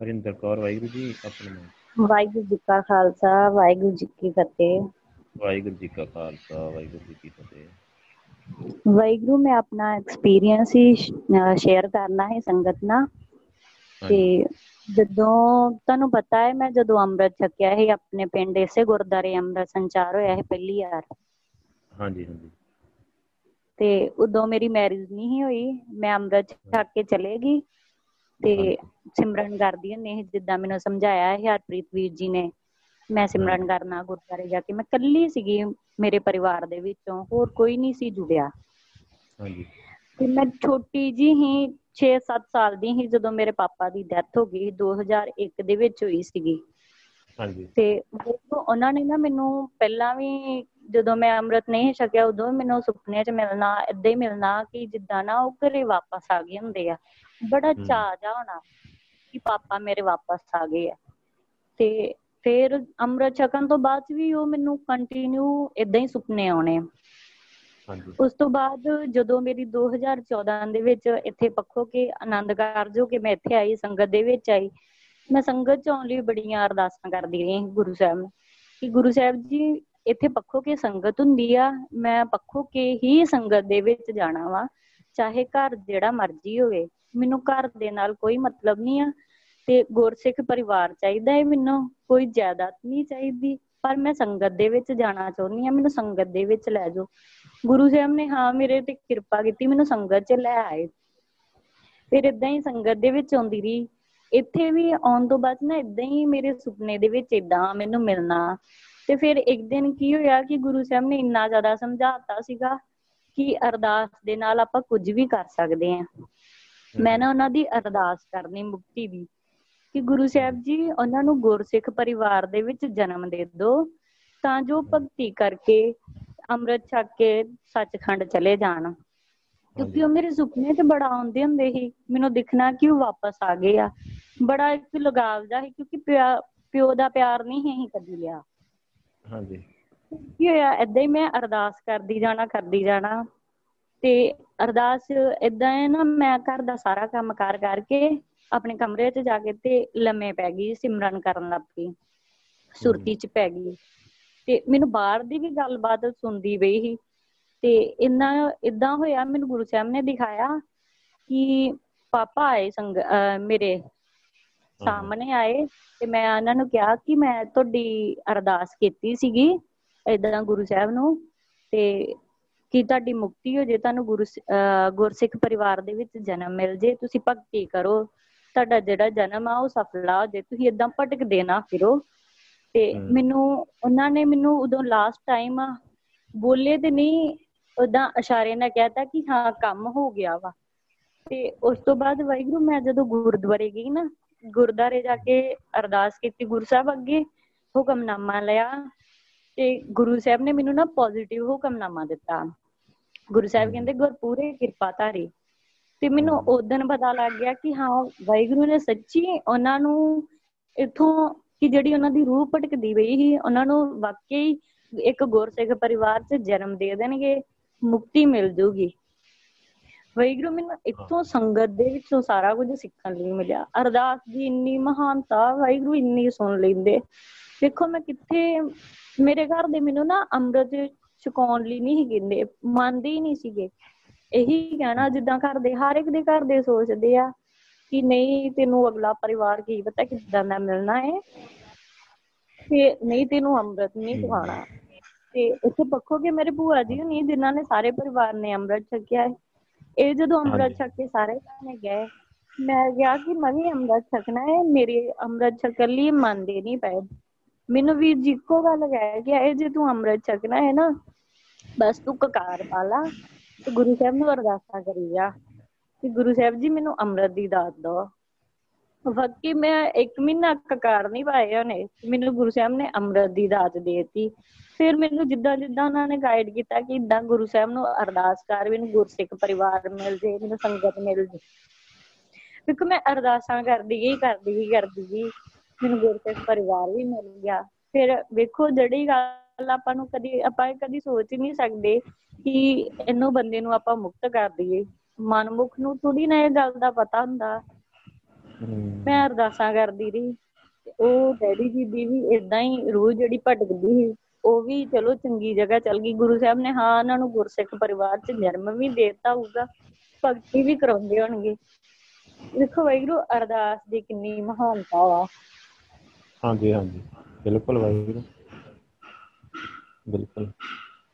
ਹਰਿੰਦਰ ਕੌਰ ਵਾਹਿਗੁਰੂ ਜੀ ਆਪਣੇ ਨਾਮ। ਵਾਹਿਗੁਰੂ ਜੀ ਕਾ ਖਾਲਸਾ ਵਾਹਿਗੁਰੂ ਜੀ ਕੀ ਫਤਿਹ। ਵਾਹਿਗੁਰੂ ਜੀ ਕਾ ਖਾਲਸਾ ਵਾਹਿਗੁਰੂ ਜੀ ਕੀ ਫਤਿਹ। ਵਾਹਿਗੁਰੂ ਮੈਂ ਆਪਣਾ ਐਕਸਪੀਰੀਅੰਸ ਹੀ ਸ਼ੇਅਰ ਕਰਨਾ ਹੈ ਸੰਗਤ ਨਾਲ। ਤੇ ਜਦੋਂ ਤੁਹਾਨੂੰ ਪਤਾ ਹੈ ਮੈਂ ਜਦੋਂ ਅੰਮ੍ਰਿਤ ਛਕਿਆ ਹੈ ਆਪਣੇ ਪਿੰਡ ਇਸੇ ਗੁਰਦਾਰੇ ਅੰਮ੍ਰਿਤ ਸੰਚਾਰ ਹੋਇਆ ਹੈ ਪਹਿਲੀ ਵਾਰ। ਹਾਂਜੀ ਹਾਂਜੀ। ਤੇ ਉਦੋਂ ਮੇਰੀ ਮੈਰਿਜ ਨਹੀਂ ਹੋਈ ਮੈਂ ਅੰਮ੍ਰਿਤ ਛਕ ਕੇ ਚਲੇ ਗਈ। ਤੇ ਸਿਮਰਨ ਕਰਦੀ ਹੁੰਦੀ ਸੀ ਜਿੱਦਾਂ ਮੈਨੂੰ ਸਮਝਾਇਆ ਹੈ ਹਰਪ੍ਰੀਤ ਵੀਰ ਜੀ ਨੇ ਮੈਂ ਸਿਮਰਨ ਕਰਨਾ ਗੁਰਦਾਰੇ ਜਾ ਕੇ ਮੈਂ ਇਕੱਲੀ ਸੀਗੀ ਮੇਰੇ ਪਰਿਵਾਰ ਦੇ ਵਿੱਚੋਂ ਹੋਰ ਕੋਈ ਨਹੀਂ ਸੀ ਜੁੜਿਆ। ਹਾਂਜੀ। ਤੇ ਮੈਂ ਛੋਟੀ ਜੀ ਹੀ 6-7 ਸਾਲ ਦੀ ਸੀ ਜਦੋਂ ਮੇਰੇ ਪਾਪਾ ਦੀ ਡੈਥ ਹੋ ਗਈ 2001 ਦੇ ਵਿੱਚ ਹੋਈ ਸੀਗੀ। ਹਾਂਜੀ। ਤੇ ਉਹ ਉਹਨਾਂ ਨੇ ਨਾ ਮੈਨੂੰ ਪਹਿਲਾਂ ਵੀ ਜਦੋਂ ਮੈਂ ਅੰਮ੍ਰਿਤ ਨਹੀਂ ਛਕਿਆ ਉਦੋਂ ਮੈਨੂੰ ਸੁਪਨੇ 'ਚ ਮਿਲਣਾ ਏਦਾਂ ਹੀ ਮਿਲਣਾ ਕਿ ਜਿੱਦਾਂ ਨਾ ਉਹ ਘਰੇ ਵਾਪਸ ਆ ਗਏ ਹੁੰਦੇ ਆ। ਬੜਾ ਚਾਅ ਜਾ ਹੋਣਾ ਕਿ ਪਾਪਾ ਮੇਰੇ ਵਾਪਸ ਆ ਗਏ ਆ। ਤੇ ਫਿਰ ਅੰਮ੍ਰਿਤ ਛਕਣ ਤੋਂ ਬਾਅਦ ਵੀ ਉਹ ਮੈਨੂੰ ਕੰਟੀਨਿਊ ਇਦਾਂ ਹੀ ਸੁਪਨੇ ਆਉਣੇ ਹਾਂਜੀ। ਉਸ ਤੋਂ ਬਾਅਦ ਜਦੋਂ ਮੇਰੀ 2014 ਦੇ ਵਿੱਚ ਇੱਥੇ ਪੱਖੋ ਕੇ ਆਨੰਦ ਕਾਰਜ ਕੇ ਮੈਂ ਇੱਥੇ ਆਈ ਸੰਗਤ ਦੇ ਵਿੱਚ ਆਈ ਮੈਂ ਸੰਗਤ ਚ ਆਉਣ ਲਈ ਬੜੀਆਂ ਅਰਦਾਸਾਂ ਕਰਦੀ ਰਹੀ ਗੁਰੂ ਸਾਹਿਬ ਨੂੰ। ਕਿ ਗੁਰੂ ਸਾਹਿਬ ਜੀ ਇੱਥੇ ਪੱਖੋ ਕੇ ਸੰਗਤ ਹੁੰਦੀ ਆ, ਮੈਂ ਪੱਖੋ ਕੇ ਹੀ ਸੰਗਤ ਦੇ ਵਿੱਚ ਜਾਣਾ ਵਾ, ਚਾਹੇ ਘਰ ਜਿਹੜਾ ਮਰਜ਼ੀ ਹੋਵੇ। ਮੈਨੂੰ ਘਰ ਦੇ ਨਾਲ ਕੋਈ ਮਤਲਬ ਨਹੀਂ ਆ ਤੇ ਗੁਰਸਿੱਖ ਪਰਿਵਾਰ ਚਾਹੀਦਾ ਹੈ ਮੈਨੂੰ, ਕੋਈ ਜਾਇਦਾਦ ਨਹੀਂ ਚਾਹੀਦੀ। ਪਰ ਮੈਂ ਸੰਗਤ ਦੇ ਵਿੱਚ ਜਾਣਾ ਚਾਹੁੰਦੀ ਆ, ਮੈਨੂੰ ਸੰਗਤ ਦੇ ਵਿੱਚ ਲੈ ਜਾਓ। ਗੁਰੂ ਸਾਹਿਬ ਨੇ ਹਾਂ ਮੇਰੇ ਤੇ ਕਿਰਪਾ ਕੀਤੀ, ਮੈਨੂੰ ਸੰਗਤ 'ਚ ਲੈ ਆਏ। ਫਿਰ ਇਦਾਂ ਹੀ ਸੰਗਤ ਦੇ ਵਿੱਚ ਆਉਂਦੀ ਰਹੀ। ਇੱਥੇ ਵੀ ਆਉਣ ਤੋਂ ਬਾਅਦ ਨਾ ਇਦਾਂ ਹੀ ਮੇਰੇ ਸੁਪਨੇ ਦੇ ਵਿੱਚ ਇਦਾਂ ਮੈਨੂੰ ਮਿਲਣਾ ਤੇ ਫਿਰ ਇੱਕ ਦਿਨ ਕੀ ਹੋਇਆ ਕਿ ਗੁਰੂ ਸਾਹਿਬ ਨੇ ਇੰਨਾ ਜ਼ਿਆਦਾ ਸਮਝਾਤਾ ਸੀਗਾ ਕਿ ਅਰਦਾਸ ਦੇ ਨਾਲ ਆਪਾਂ ਕੁਝ ਵੀ ਕਰ ਸਕਦੇ ਆ ਮੈਂ ਨਾ ਉਹਨਾਂ ਦੀ ਅਰਦਾਸ ਕਰਨੀ ਮੁਕਤੀ ਦੀ ਕਿ ਗੁਰੂ ਸਾਹਿਬ ਜੀ ਉਹਨਾਂ ਨੂੰ ਗੁਰਸਿੱਖ ਪਰਿਵਾਰ ਦੇ ਵਿੱਚ ਜਨਮ ਦੇ ਦਿਓ ਤਾਂ ਜੋ ਭਗਤੀ ਕਰਕੇ ਅੰਮ੍ਰਿਤ ਛਕ ਕੇ ਸੱਚਖੰਡ ਚਲੇ ਜਾਣ। ਕਿਉਂਕਿ ਉਹ ਮੇਰੇ ਸੁਪਨੇ 'ਚ ਬੜਾ ਆਉਂਦੇ ਹੁੰਦੇ ਸੀ ਮੈਨੂੰ ਦਿਖਣਾ ਕਿ ਉਹ ਵਾਪਸ ਆ ਗਏ ਆ। ਬੜਾ ਇੱਕ ਲਗਾਵ ਜਾ ਸੀ ਕਿਉਂਕਿ ਪਿਓ ਦਾ ਪਿਆਰ ਨਹੀਂ ਸੀ ਕਦੀ ਲਿਆ। ਹਾਂਜੀ। ਕੀ ਹੋਇਆ, ਏਦਾਂ ਹੀ ਮੈਂ ਅਰਦਾਸ ਕਰਦੀ ਜਾਣਾ ਕਰਦੀ ਜਾਣਾ। ਤੇ ਅਰਦਾਸ ਏਦਾਂ ਹੈ ਨਾ, ਮੈਂ ਘਰ ਦਾ ਸਾਰਾ ਕੰਮ ਕਾਰ ਕਰਕੇ ਆਪਣੇ ਕਮਰੇ 'ਚ ਜਾ ਕੇ ਤੇ ਲੰਮੇ ਪੈ ਗਈ, ਸਿਮਰਨ ਕਰਨ ਲੱਗ ਪਈ। ਸੁਰਤੀ 'ਚ ਪੈ ਗਈ। ਤੇ ਮੈਨੂੰ ਬਾਹਰ ਦੀ ਵੀ ਗੱਲਬਾਤ ਸੁਣਦੀ ਪਈ ਸੀ। ਤੇ ਇੰਨਾ ਇਦਾਂ ਹੋਇਆ, ਮੈਨੂੰ ਗੁਰੂ ਸਾਹਿਬ ਨੇ ਦਿਖਾਇਆ ਕਿ ਪਾਪਾ ਆਏ ਸੰਗ ਮੇਰੇ ਸਾਹਮਣੇ ਆਏ ਤੇ ਮੈਂ ਉਹਨਾਂ ਨੂੰ ਕਿਹਾ ਕਿ ਮੈਂ ਤੁਹਾਡੀ ਅਰਦਾਸ ਕੀਤੀ ਸੀਗੀ ਇਦਾਂ ਗੁਰੂ ਸਾਹਿਬ ਨੂੰ ਤੇ ਕਿ ਤੁਹਾਡੀ ਮੁਕਤੀ ਹੋ ਜੇ ਤੁਹਾਨੂੰ ਗੁਰੂ ਗੁਰਸਿੱਖ ਪਰਿਵਾਰ ਦੇ ਵਿੱਚ ਜਨਮ ਮਿਲ ਜੇ ਤੁਸੀਂ ਭਗਤੀ ਕਰੋ। ਤੁਹਾਡਾ ਜਿਹੜਾ ਜਨਮ ਆ ਉਹ ਸਫਲਾ ਹੋ ਜੇ ਤੁਸੀਂ ਇਦਾਂ ਭਟਕਦੇ ਨਾ ਫਿਰੋ। ਤੇ ਮੈਨੂੰ ਉਹਨਾਂ ਨੇ ਮੈਨੂੰ ਉਦੋਂ ਲਾਸਟ ਟਾਈਮ ਬੋਲੇ ਤੇ ਨਹੀਂ ਉਦਾਂ ਇਸ਼ਾਰੇ ਨਾਲ ਕਹਿਤਾ ਕਿ ਹਾਂ ਕੰਮ ਹੋ ਗਿਆ ਵਾ। ਤੇ ਉਸ ਤੋਂ ਬਾਅਦ ਵਾਹਿਗੁਰੂ ਮੈਂ ਜਦੋਂ ਗੁਰਦੁਆਰੇ ਗਈ ਨਾ ਗੁਰਦਾਰੇ ਜਾ ਕੇ ਅਰਦਾਸ ਕੀਤੀ ਗੁਰੂ ਸਾਹਿਬ ਅੱਗੇ ਹੁਕਮਨਾਮਾ ਲਿਆ ਤੇ ਗੁਰੂ ਸਾਹਿਬ ਨੇ ਮੈਨੂੰ ਨਾ ਪੋਜ਼ਿਟਿਵ ਹੁਕਮਨਾਮਾ ਦਿੱਤਾ। ਗੁਰੂ ਸਾਹਿਬ ਕਹਿੰਦੇ ਗੁਰ ਪੂਰੇ ਕਿਰਪਾ ਧਾਰੀ। ਤੇ ਮੈਨੂੰ ਉਦੋਂ ਪਤਾ ਲੱਗ ਗਿਆ ਕਿ ਹਾਂ ਵਾਹਿਗੁਰੂ ਨੇ ਸੱਚੀ ਉਹਨਾਂ ਨੂੰ ਇਥੋਂ ਕਿ ਜਿਹੜੀ ਉਹਨਾਂ ਦੀ ਰੂਹ ਭਟਕਦੀ ਪਈ ਸੀ ਉਹਨਾਂ ਨੂੰ ਵਾਕਈ ਇੱਕ ਗੁਰਸਿੱਖ ਪਰਿਵਾਰ 'ਚ ਜਨਮ ਦੇ ਦੇਣਗੇ ਮੁਕਤੀ ਮਿਲ ਜੂਗੀ। ਵੈਗਰੂ ਮੈਨੂੰ ਇੱਥੋਂ ਸੰਗਤ ਦੇ ਵਿੱਚੋਂ ਸਾਰਾ ਕੁਝ ਸਿੱਖਣ ਲਈ ਮਿਲਿਆ। ਅਰਦਾਸ ਦੀ ਇੰਨੀ ਮਹਾਨਤਾ ਵੈਗਰੂ ਇੰਨੀ ਸੁਣ ਲੈਂਦੇ। ਦੇਖੋ ਮੈਂ ਕਿੱਥੇ ਮੇਰੇ ਘਰ ਦੇ ਮੈਨੂੰ ਨਾ ਅੰਮ੍ਰਿਤ ਛਕਾਉਣ ਲਈ ਨਹੀਂ ਕਹਿੰਦੇ ਮੰਨਦੇ ਹੀ ਨਹੀਂ ਸੀਗੇ। ਇਹੀ ਕਹਿਣਾ ਜਿੱਦਾਂ ਘਰ ਦੇ ਹਰ ਇੱਕ ਦੇ ਘਰ ਦੇ ਸੋਚਦੇ ਆ ਕਿ ਨਹੀਂ ਤੈਨੂੰ ਅਗਲਾ ਪਰਿਵਾਰ ਕੀ ਪਤਾ ਕਿੱਦਾਂ ਦਾ ਮਿਲਣਾ ਹੈ ਤੇ ਨਹੀਂ ਤੈਨੂੰ ਅੰਮ੍ਰਿਤ ਨਹੀਂ ਖਵਾਣਾ ਤੇ ਇੱਥੇ ਪੱਖੋਗੇ ਮੇਰੇ ਭੂਆ ਜੀ ਨਹੀਂ ਜਿਨ੍ਹਾਂ ਨੇ ਸਾਰੇ ਪਰਿਵਾਰ ਨੇ ਅੰਮ੍ਰਿਤ ਛਕਿਆ ਹੈ ਇਹ ਜਦੋਂ ਅੰਮ੍ਰਿਤ ਛਕ ਕੇ ਸਾਰੇ ਜਾਣੇ ਗਏ ਮੈਂ ਕਿਹਾ ਕਿ ਮੈਂ ਵੀ ਅੰਮ੍ਰਿਤ ਛਕਣਾ ਹੈ ਮੇਰੇ ਅੰਮ੍ਰਿਤ ਛਕਣ ਲਈ ਮੰਨਦੇ ਨਹੀਂ ਪਏ। ਮੈਨੂੰ ਵੀ ਜੀ ਕੋ ਗੱਲ ਕਹਿ ਕਿ ਇਹ ਜੇ ਤੂੰ ਅੰਮ੍ਰਿਤ ਛਕਣਾ ਹੈ ਨਾ ਬਸ ਤੂੰ ਕਕਾਰ ਪਾ ਲਾ ਤੇ ਗੁਰੂ ਸਾਹਿਬ ਨੂੰ ਅਰਦਾਸਾਂ ਕਰੀ ਜਾ ਕਿ ਗੁਰੂ ਸਾਹਿਬ ਜੀ ਮੈਨੂੰ ਅੰਮ੍ਰਿਤ ਦੀ ਦਾਤ ਦਿਓ। ਵਾਕਈ ਮੈਂ ਇੱਕ ਮਹੀਨਾ ਕਕਾਰ ਨਹੀਂ ਪਾਇਆ ਉਹਨੇ। ਮੈਨੂੰ ਗੁਰੂ ਸਾਹਿਬ ਨੇ ਅੰਮ੍ਰਿਤ ਦੀ ਦਾਤ ਦੇਤੀ। ਫਿਰ ਮੈਨੂੰ ਜਿੱਦਾਂ ਜਿੱਦਾਂ ਉਹਨਾਂ ਨੇ ਗਾਈਡ ਕੀਤਾ ਕਿ ਇਦਾਂ ਗੁਰੂ ਸਾਹਿਬ ਨੂੰ ਅਰਦਾਸ ਕਰ ਮੈਨੂੰ ਗੁਰਸਿੱਖ ਪਰਿਵਾਰ ਮਿਲ ਜੇ ਮੈਨੂੰ ਸੰਗਤ ਮਿਲ ਜੇ। ਕਿਉਂਕਿ ਮੈਂ ਅਰਦਾਸਾਂ ਕਰਦੀ ਗਈ ਕਰਦੀ ਗਈ ਕਰਦੀ ਗਈ। ਮੈਨੂੰ ਗੁਰਸਿੱਖ ਪਰਿਵਾਰ ਵੀ ਮਿਲ ਗਿਆ। ਫਿਰ ਵੇਖੋ ਜਿਹੜੀ ਗੱਲ ਆਪਾਂ ਨੂੰ ਕਦੀ ਆਪਾਂ ਕਦੀ ਸੋਚ ਹੀ ਨਹੀਂ ਸਕਦੇ ਕਿ ਇਹਨੂੰ ਬੰਦੇ ਨੂੰ ਆਪਾਂ ਮੁਕਤ ਕਰ ਦਈਏ। ਮਨਮੁਖ ਨੂੰ ਥੋੜੀ ਨਾ ਇਹ ਗੱਲ ਦਾ ਪਤਾ ਹੁੰਦਾ। ਹਮ, ਮੈਂ ਅਰਦਾਸਾਂ ਕਰਦੀ ਰਹੀ। ਤੇ ਉਹ ਡੈਡੀ ਜੀ ਦੀ ਵੀ ਇਦਾਂ ਹੀ ਰੂਹ ਜਿਹੜੀ ਭਟਕਦੀ ਸੀ ਉਹ ਵੀ ਚਲੋ ਚੰਗੀ ਜਗ੍ਹਾ ਚਲ ਗਈ। ਗੁਰੂ ਸਾਹਿਬ ਨੇ ਹਾਂ ਉਹਨਾਂ ਨੂੰ ਗੁਰਸਿੱਖ ਪਰਿਵਾਰ 'ਚ ਜਨਮ ਵੀ ਦੇ ਦਿੱਤਾ ਹੋਊਗਾ ਭਗਤੀ ਵੀ ਕਰਾਉਂਦੇ ਹੋਣਗੇ। ਦੇਖੋ ਵਾਹਿਗੁਰੂ ਅਰਦਾਸ ਦੀ ਕਿੰਨੀ ਮਹਾਨਤਾ ਵਾ। ਹਾਂਜੀ ਹਾਂਜੀ। ਬਿਲਕੁਲ ਵਾਹਿਗੁਰੂ। ਬਿਲਕੁਲ।